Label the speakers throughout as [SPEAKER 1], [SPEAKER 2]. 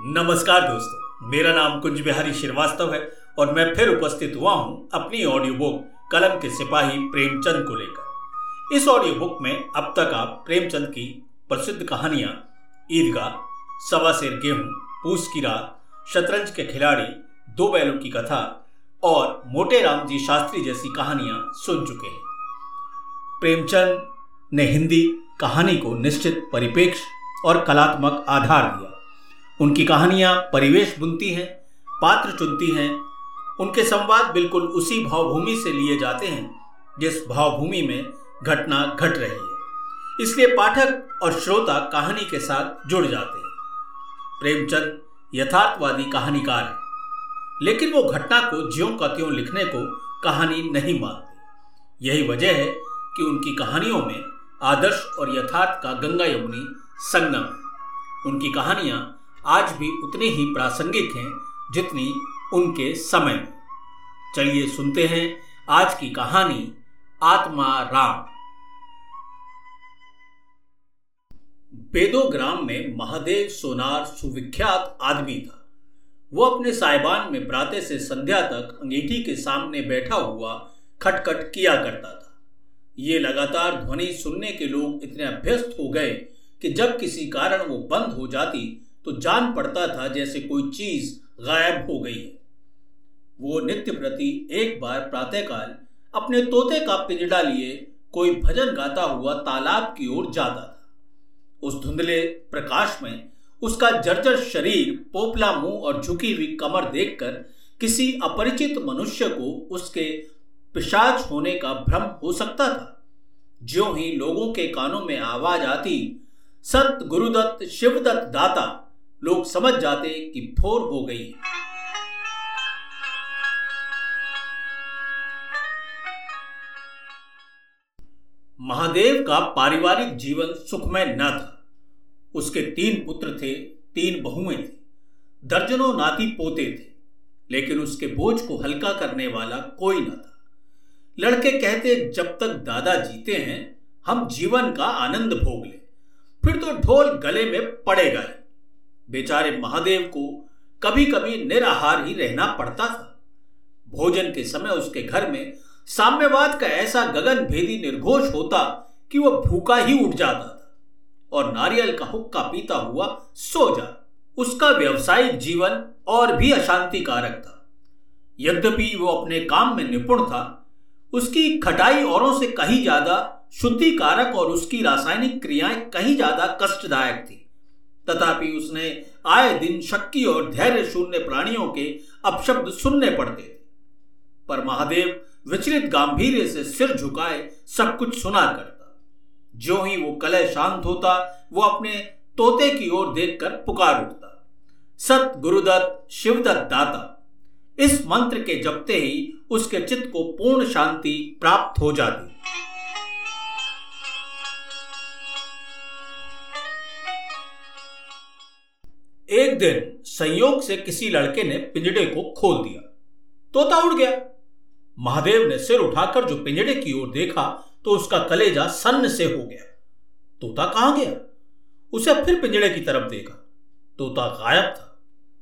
[SPEAKER 1] नमस्कार दोस्तों मेरा नाम कुंज बिहारी श्रीवास्तव है और मैं फिर उपस्थित हुआ हूं अपनी ऑडियो बुक कलम के सिपाही प्रेमचंद को लेकर इस ऑडियो बुक में अब तक आप प्रेमचंद की प्रसिद्ध कहानियां ईदगाह सवा शेर गेहूं पूछ की रात शतरंज के खिलाड़ी दो बैलों की कथा और मोटे राम जी शास्त्री जैसी कहानियां सुन चुके हैं प्रेमचंद ने हिंदी कहानी को निश्चित परिपेक्ष और कलात्मक आधार दिया उनकी कहानियां परिवेश बुनती हैं पात्र चुनती हैं उनके संवाद बिल्कुल उसी भावभूमि से लिए जाते हैं जिस भावभूमि में घटना घट गट रही है इसलिए पाठक और श्रोता कहानी के साथ जुड़ जाते हैं प्रेमचंद यथार्थवादी कहानीकार है लेकिन वो घटना को ज्यों का त्यों लिखने को कहानी नहीं मानते यही वजह है कि उनकी कहानियों में आदर्श और यथार्थ का गंगा यमुनी संगम है उनकी कहानियां आज भी उतने ही प्रासंगिक हैं जितनी उनके समय में चलिए सुनते हैं आज की कहानी आत्मा राम बेदोग्राम में महादेव सोनार सुविख्यात आदमी था वो अपने साहिबान में प्रातः से संध्या तक अंगीठी के सामने बैठा हुआ खटखट किया करता था ये लगातार ध्वनि सुनने के लोग इतने अभ्यस्त हो गए कि जब किसी कारण वो बंद हो जाती तो जान पड़ता था जैसे कोई चीज गायब हो गई है वो नित्य प्रति एक बार प्रातःकाल अपने तोते का पिंजड़ा लिए कोई भजन गाता हुआ तालाब की ओर जाता था उस धुंधले प्रकाश में उसका जर्जर शरीर पोपला मुंह और झुकी हुई कमर देखकर किसी अपरिचित मनुष्य को उसके पिशाच होने का भ्रम हो सकता था जो ही लोगों के कानों में आवाज आती संत गुरुदत्त शिवदत्त दाता लोग समझ जाते कि भोर हो गई है महादेव का पारिवारिक जीवन सुखमय न था उसके तीन पुत्र थे तीन बहुएं थी दर्जनों नाती पोते थे लेकिन उसके बोझ को हल्का करने वाला कोई न था लड़के कहते जब तक दादा जीते हैं हम जीवन का आनंद भोग लें फिर तो ढोल गले में पड़ेगा ही बेचारे महादेव को कभी कभी निराहार ही रहना पड़ता था भोजन के समय उसके घर में साम्यवाद का ऐसा गगन भेदी निर्घोष होता कि वह भूखा ही उठ जाता था और नारियल का हुक्का पीता हुआ सो जा उसका व्यवसायिक जीवन और भी अशांतिकारक था यद्यपि वो अपने काम में निपुण था उसकी खटाई औरों से कहीं ज्यादा शुद्धिकारक और उसकी रासायनिक क्रियाएं कहीं ज्यादा कष्टदायक थी तथापि उसने आए दिन शक्की और धैर्य शून्य प्राणियों के अपशब्द सुनने पड़ते थे पर महादेव विचलित गांधीर्य से सिर झुकाए सब कुछ सुना करता जो ही वो कलह शांत होता वो अपने तोते की ओर देखकर पुकार उठता सत गुरुदत्त शिवदत्त दाता इस मंत्र के जपते ही उसके चित्त को पूर्ण शांति प्राप्त हो जाती एक दिन संयोग से किसी लड़के ने पिंजड़े को खोल दिया तोता उड़ गया महादेव ने सिर उठाकर जो पिंजड़े की ओर देखा तो उसका कलेजा सन्न से हो गया तोता कहा गया उसे फिर पिंजड़े की तरफ देखा तोता गायब था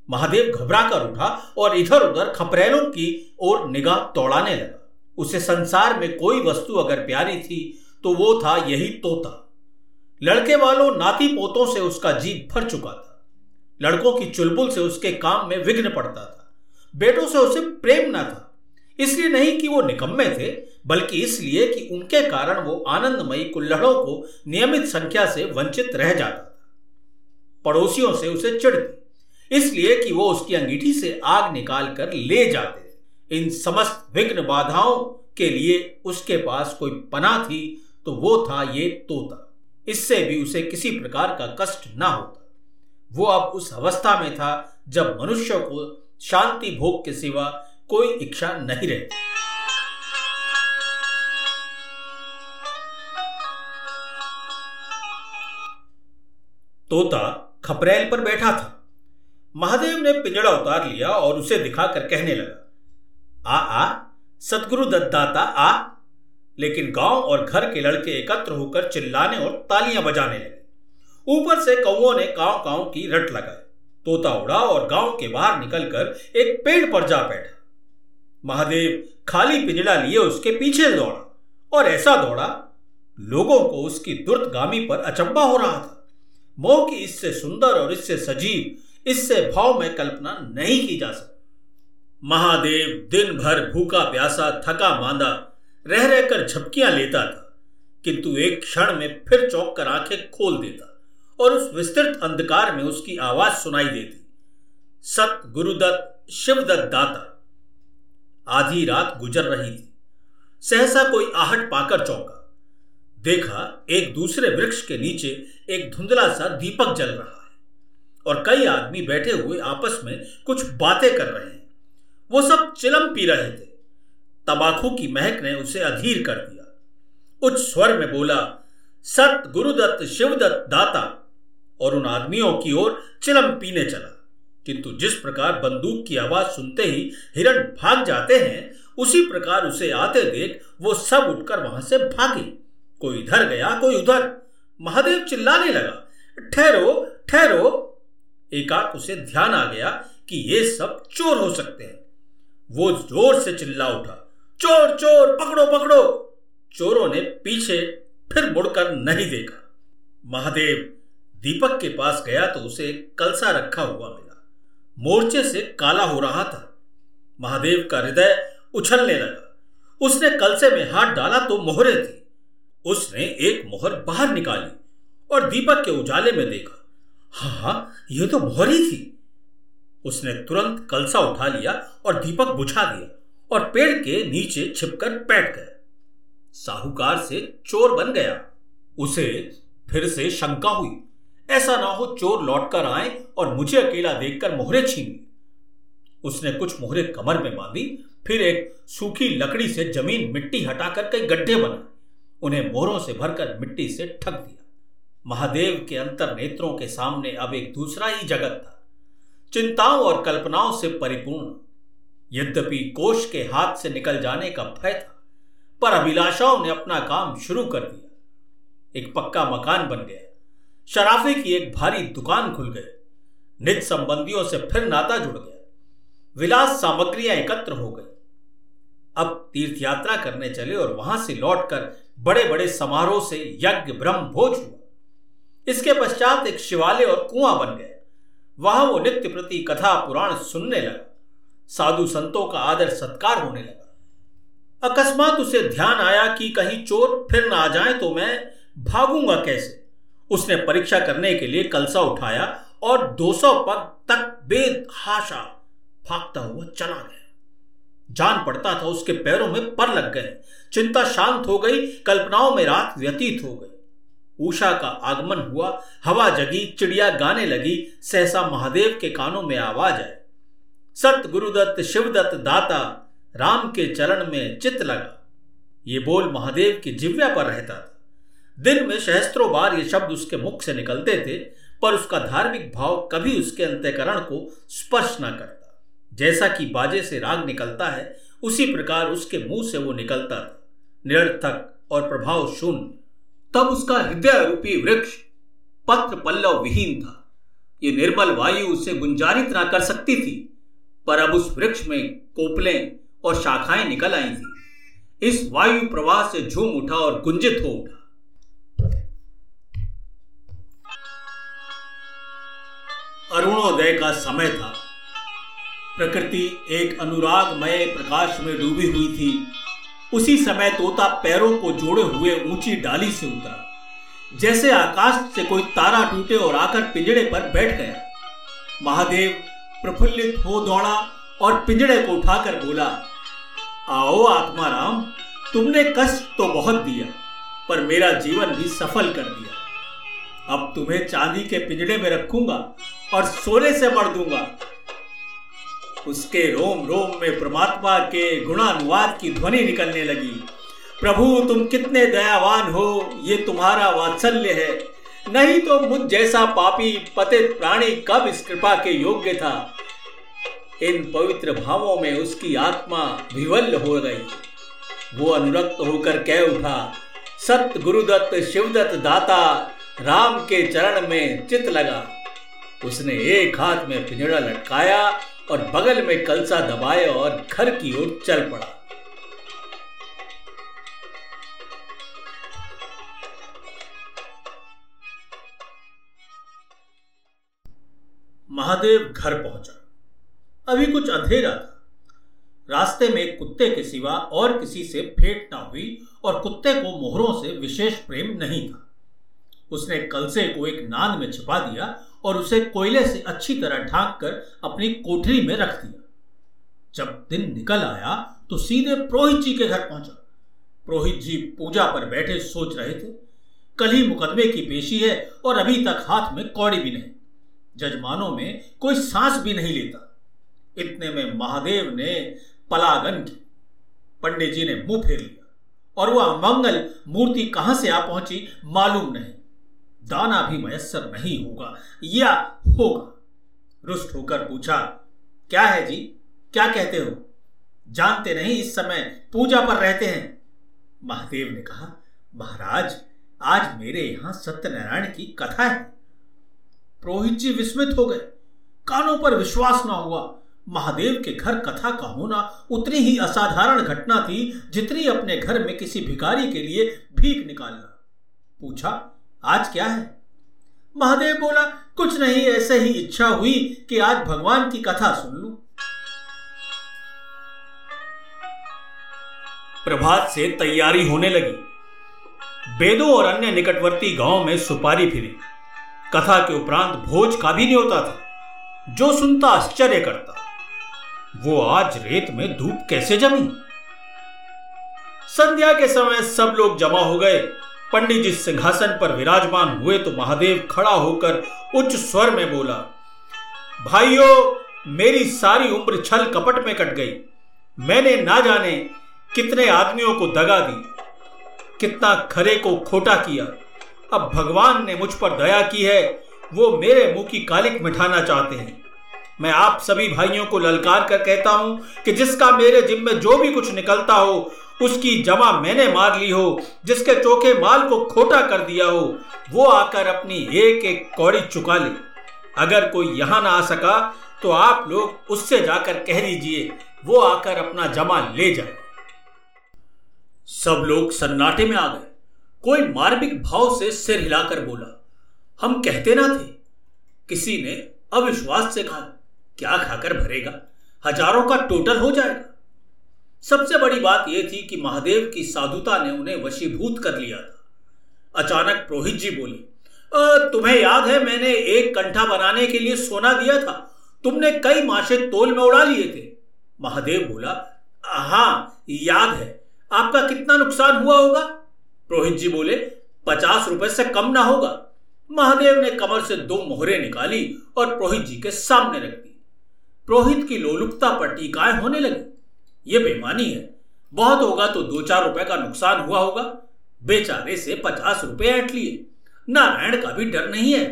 [SPEAKER 1] महादेव घबरा कर उठा और इधर उधर खपरेलों की ओर निगाह दौड़ाने लगा उसे संसार में कोई वस्तु अगर प्यारी थी तो वो था यही तोता लड़के वालों नाती पोतों से उसका जीव भर चुका था लड़कों की चुलबुल से उसके काम में विघ्न पड़ता था बेटों से उसे प्रेम न था इसलिए नहीं कि वो निकम्मे थे बल्कि इसलिए कि उनके कारण वो आनंदमयी कुल्लड़ों को नियमित संख्या से वंचित रह जाता था पड़ोसियों से उसे चिड़ इसलिए कि वो उसकी अंगीठी से आग निकाल कर ले जाते इन समस्त विघ्न बाधाओं के लिए उसके पास कोई पना थी तो वो था ये तोता इससे भी उसे किसी प्रकार का कष्ट ना होता वो अब उस अवस्था में था जब मनुष्य को शांति भोग के सिवा कोई इच्छा नहीं रहती तोता खपरेल पर बैठा था महादेव ने पिंजड़ा उतार लिया और उसे दिखाकर कहने लगा आ आ सदगुरु दत्ताता आ लेकिन गांव और घर के लड़के एकत्र होकर चिल्लाने और तालियां बजाने लगे ऊपर से कौ ने गांव गांव की रट लगाई तोता उड़ा और गांव के बाहर निकलकर एक पेड़ पर जा बैठा महादेव खाली पिंजड़ा लिए उसके पीछे दौड़ा और ऐसा दौड़ा लोगों को उसकी दुर्दगामी पर अचंबा हो रहा था मोह की इससे सुंदर और इससे सजीव इससे भाव में कल्पना नहीं की जा सकती महादेव दिन भर भूखा प्यासा थका मांदा रह रहकर झपकियां लेता था किंतु एक क्षण में फिर चौंक कर आंखें खोल देता और उस विस्तृत अंधकार में उसकी आवाज सुनाई देती सत गुरुदत्त शिवदत्त दाता आधी रात गुजर रही थी सहसा कोई आहट पाकर चौंका देखा एक दूसरे वृक्ष के नीचे एक धुंधला सा दीपक जल रहा है और कई आदमी बैठे हुए आपस में कुछ बातें कर रहे हैं वो सब चिलम पी रहे थे तबाखू की महक ने उसे अधीर कर दिया उच्च स्वर में बोला सत गुरुदत्त शिवदत्त दाता और उन आदमियों की ओर चिलम पीने चला किंतु जिस प्रकार बंदूक की आवाज सुनते ही हिरण भाग जाते हैं उसी प्रकार उसे आते देख वो सब उठकर वहां से भागे कोई इधर गया कोई उधर महादेव चिल्लाने लगा ठहरो ठहरो एकाक उसे ध्यान आ गया कि ये सब चोर हो सकते हैं वो जोर से चिल्ला उठा चोर चोर पकड़ो पकड़ो चोरों ने पीछे फिर मुड़कर नहीं देखा महादेव दीपक के पास गया तो उसे एक कलसा रखा हुआ मिला मोर्चे से काला हो रहा था महादेव का हृदय उछलने लगा उसने कलसे में हाथ डाला तो मोहरे थी उसने एक मोहर बाहर निकाली और दीपक के उजाले में देखा हाँ, हाँ यह तो मोहर ही थी उसने तुरंत कलसा उठा लिया और दीपक बुझा दिया और पेड़ के नीचे छिपकर बैठ गया साहूकार से चोर बन गया उसे फिर से शंका हुई ऐसा ना हो चोर लौट कर आए और मुझे अकेला देखकर मोहरे छीन उसने कुछ मोहरे कमर में बांधी फिर एक सूखी लकड़ी से जमीन मिट्टी हटाकर कई गड्ढे बनाए उन्हें मोहरों से भरकर मिट्टी से ठक दिया महादेव के अंतर नेत्रों के सामने अब एक दूसरा ही जगत था चिंताओं और कल्पनाओं से परिपूर्ण यद्यपि कोश के हाथ से निकल जाने का भय था पर अभिलाषाओं ने अपना काम शुरू कर दिया एक पक्का मकान बन गया शराफे की एक भारी दुकान खुल गई निज संबंधियों से फिर नाता जुड़ गया विलास सामग्रियां एकत्र हो गई अब तीर्थ यात्रा करने चले और वहां से लौटकर बड़े बड़े समारोह से यज्ञ ब्रह्म भोज हुआ इसके पश्चात एक शिवालय और कुआं बन गया वहां वो नित्य प्रति कथा पुराण सुनने लगा साधु संतों का आदर सत्कार होने लगा अकस्मात उसे ध्यान आया कि कहीं चोर फिर ना आ जाए तो मैं भागूंगा कैसे उसने परीक्षा करने के लिए कलसा उठाया और 200 पद तक बेहाशा भागता हुआ चला गया जान पड़ता था उसके पैरों में पर लग गए चिंता शांत हो गई कल्पनाओं में रात व्यतीत हो गई उषा का आगमन हुआ हवा जगी चिड़िया गाने लगी सहसा महादेव के कानों में आवाज आई सत गुरुदत्त शिवदत्त दाता राम के चरण में चित लगा ये बोल महादेव की जिव्या पर रहता था दिन में सहस्त्रों बार ये शब्द उसके मुख से निकलते थे पर उसका धार्मिक भाव कभी उसके अंत्यकरण को स्पर्श न करता जैसा कि बाजे से राग निकलता है उसी प्रकार उसके मुंह से वो निकलता था निरर्थक और प्रभाव शून्य तब उसका हृदय रूपी वृक्ष पत्र पल्लव विहीन था ये निर्मल वायु उसे गुंजारित ना कर सकती थी पर अब उस वृक्ष में कोपले और शाखाएं निकल आई थी इस वायु प्रवाह से झूम उठा और गुंजित हो उठा अरुणोदय का समय था प्रकृति एक अनुरागमय प्रकाश में डूबी हुई थी उसी समय तोता पैरों को जोड़े हुए ऊंची डाली से उतरा जैसे आकाश से कोई तारा टूटे और आकर पिंजड़े पर बैठ गया महादेव प्रफुल्लित हो दौड़ा और पिंजड़े को उठाकर बोला आओ आत्माराम तुमने कष्ट तो बहुत दिया पर मेरा जीवन भी सफल कर दिया अब तुम्हें चांदी के पिंजड़े में रखूंगा और सोने से मर दूंगा उसके रोम रोम में परमात्मा के गुणानुवाद की ध्वनि निकलने लगी प्रभु तुम कितने दयावान हो ये तुम्हारा वात्सल्य है नहीं तो मुझ जैसा पापी पतित प्राणी कब इस कृपा के योग्य था इन पवित्र भावों में उसकी आत्मा विवल हो गई वो अनुरक्त होकर कह उठा सत गुरुदत्त शिवदत्त दाता राम के चरण में चित लगा उसने एक हाथ में पिंजड़ा लटकाया और बगल में कलसा दबाए और घर की ओर चल पड़ा महादेव घर पहुंचा अभी कुछ अंधेरा था रास्ते में कुत्ते के सिवा और किसी से भेंट ना हुई और कुत्ते को मोहरों से विशेष प्रेम नहीं था उसने कलसे को एक नांद में छिपा दिया और उसे कोयले से अच्छी तरह ढांक कर अपनी कोठरी में रख दिया जब दिन निकल आया तो सीधे प्रोहित जी के घर पहुंचा प्रोहित जी पूजा पर बैठे सोच रहे थे कल ही मुकदमे की पेशी है और अभी तक हाथ में कौड़ी भी नहीं जजमानों में कोई सांस भी नहीं लेता इतने में महादेव ने पलागन की पंडित जी ने मुंह फेर लिया और वह मंगल मूर्ति कहां से आ पहुंची मालूम नहीं दाना भी मयसर नहीं होगा या होगा रुष्ट होकर पूछा क्या है जी क्या कहते हो जानते नहीं इस समय पूजा पर रहते हैं महादेव ने कहा महाराज आज मेरे यहां सत्यनारायण की कथा है प्रोहित जी विस्मित हो गए कानों पर विश्वास ना हुआ महादेव के घर कथा का होना उतनी ही असाधारण घटना थी जितनी अपने घर में किसी भिखारी के लिए भीख निकालना पूछा आज क्या है महादेव बोला कुछ नहीं ऐसे ही इच्छा हुई कि आज भगवान की कथा सुन लू प्रभात से तैयारी होने लगी बेदो और अन्य निकटवर्ती गांव में सुपारी फिरी कथा के उपरांत भोज का भी न्योता था जो सुनता आश्चर्य करता वो आज रेत में धूप कैसे जमी संध्या के समय सब लोग जमा हो गए पंडित जी सिंहासन पर विराजमान हुए तो महादेव खड़ा होकर उच्च स्वर में बोला भाइयों मेरी सारी उम्र छल कपट में कट गई मैंने ना जाने कितने आदमियों को दगा दी कितना खरे को खोटा किया अब भगवान ने मुझ पर दया की है वो मेरे मुंह की कालिक मिठाना चाहते हैं मैं आप सभी भाइयों को ललकार कर कहता हूं कि जिसका मेरे जिम में जो भी कुछ निकलता हो उसकी जमा मैंने मार ली हो जिसके चौके माल को खोटा कर दिया हो वो आकर अपनी एक एक कौड़ी चुका ले अगर कोई यहाँ ना आ सका तो आप लोग उससे जाकर कह दीजिए वो आकर अपना जमा ले जाए सब लोग सन्नाटे में आ गए कोई मार्मिक भाव से सिर हिलाकर बोला हम कहते ना थे किसी ने अविश्वास से कहा क्या खाकर भरेगा हजारों का टोटल हो जाएगा सबसे बड़ी बात यह थी कि महादेव की साधुता ने उन्हें वशीभूत कर लिया था अचानक प्रोहित जी बोले तुम्हें याद है मैंने एक कंठा बनाने के लिए सोना दिया था तुमने कई माशे तोल में उड़ा लिए थे महादेव बोला हाँ याद है आपका कितना नुकसान हुआ होगा प्रोहित जी बोले पचास रुपए से कम ना होगा महादेव ने कमर से दो मोहरे निकाली और प्रोहित जी के सामने रख दी प्रोहित की लोलुपता पर टीकाएं होने लगी यह बेमानी है बहुत होगा तो दो चार रुपए का नुकसान हुआ होगा बेचारे से पचास रुपए ऐट लिए नारायण का भी डर नहीं है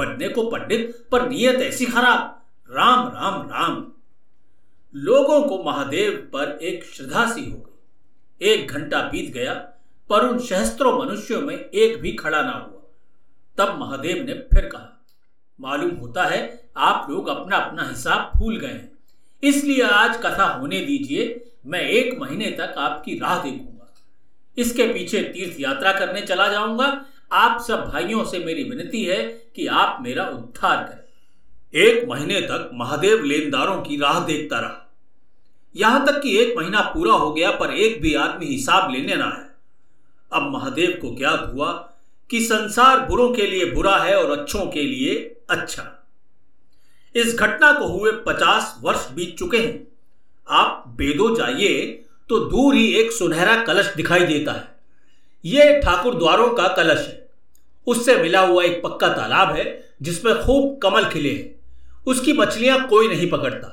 [SPEAKER 1] बनने को पंडित पर नियत ऐसी खराब राम राम राम लोगों को महादेव पर एक श्रद्धा सी हो गई एक घंटा बीत गया पर उन सहस्त्रों मनुष्यों में एक भी खड़ा ना हुआ तब महादेव ने फिर कहा मालूम होता है आप लोग अपना अपना हिसाब भूल गए हैं इसलिए आज कथा होने दीजिए मैं एक महीने तक आपकी राह देखूंगा इसके पीछे तीर्थ यात्रा करने चला जाऊंगा आप सब भाइयों से मेरी विनती है कि आप मेरा उद्धार करें एक महीने तक महादेव लेनदारों की राह देखता रहा यहां तक कि एक महीना पूरा हो गया पर एक भी आदमी हिसाब लेने ना है अब महादेव को ज्ञात हुआ कि संसार बुरों के लिए बुरा है और अच्छों के लिए अच्छा इस घटना को हुए पचास वर्ष बीत चुके हैं आप बेदो जाइए तो दूर ही एक सुनहरा कलश दिखाई देता है यह ठाकुर द्वारों का कलश है उससे मिला हुआ एक पक्का तालाब है जिसमें खूब कमल खिले हैं उसकी मछलियां कोई नहीं पकड़ता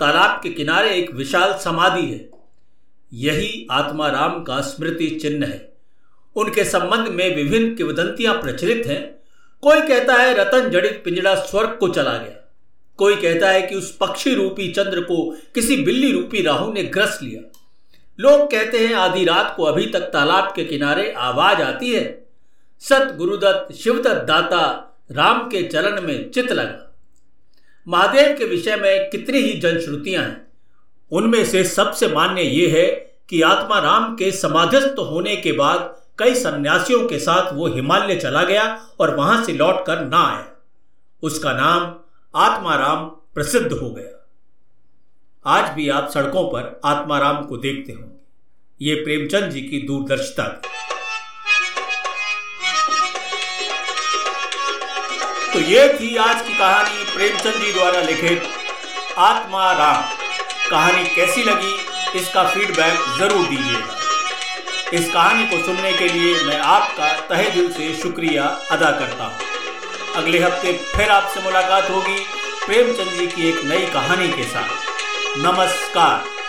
[SPEAKER 1] तालाब के किनारे एक विशाल समाधि है यही आत्मा राम का स्मृति चिन्ह है उनके संबंध में विभिन्न किवदंतियां प्रचलित हैं कोई कहता है रतन जड़ित पिंजड़ा स्वर्ग को चला गया कोई कहता है कि उस पक्षी रूपी चंद्र को किसी बिल्ली रूपी राहु ने ग्रस लिया लोग कहते हैं आधी रात को अभी तक तालाब के किनारे आवाज आती है सत गुरुदत्त शिवदत्त दाता राम के चरण में चित लगा महादेव के विषय में कितनी ही जनश्रुतियां हैं उनमें से सबसे मान्य ये है कि आत्मा राम के समाधिस्थ होने के बाद कई सन्यासियों के साथ वो हिमालय चला गया और वहां से लौट कर ना आया उसका नाम आत्माराम प्रसिद्ध हो गया आज भी आप सड़कों पर आत्माराम को देखते होंगे ये प्रेमचंद जी की दूरदर्शिता थी तो ये थी आज की कहानी प्रेमचंद जी द्वारा लिखित आत्माराम कहानी कैसी लगी इसका फीडबैक जरूर दीजिएगा इस कहानी को सुनने के लिए मैं आपका तहे दिल से शुक्रिया अदा करता हूँ अगले हफ्ते फिर आपसे मुलाकात होगी प्रेमचंद जी की एक नई कहानी के साथ नमस्कार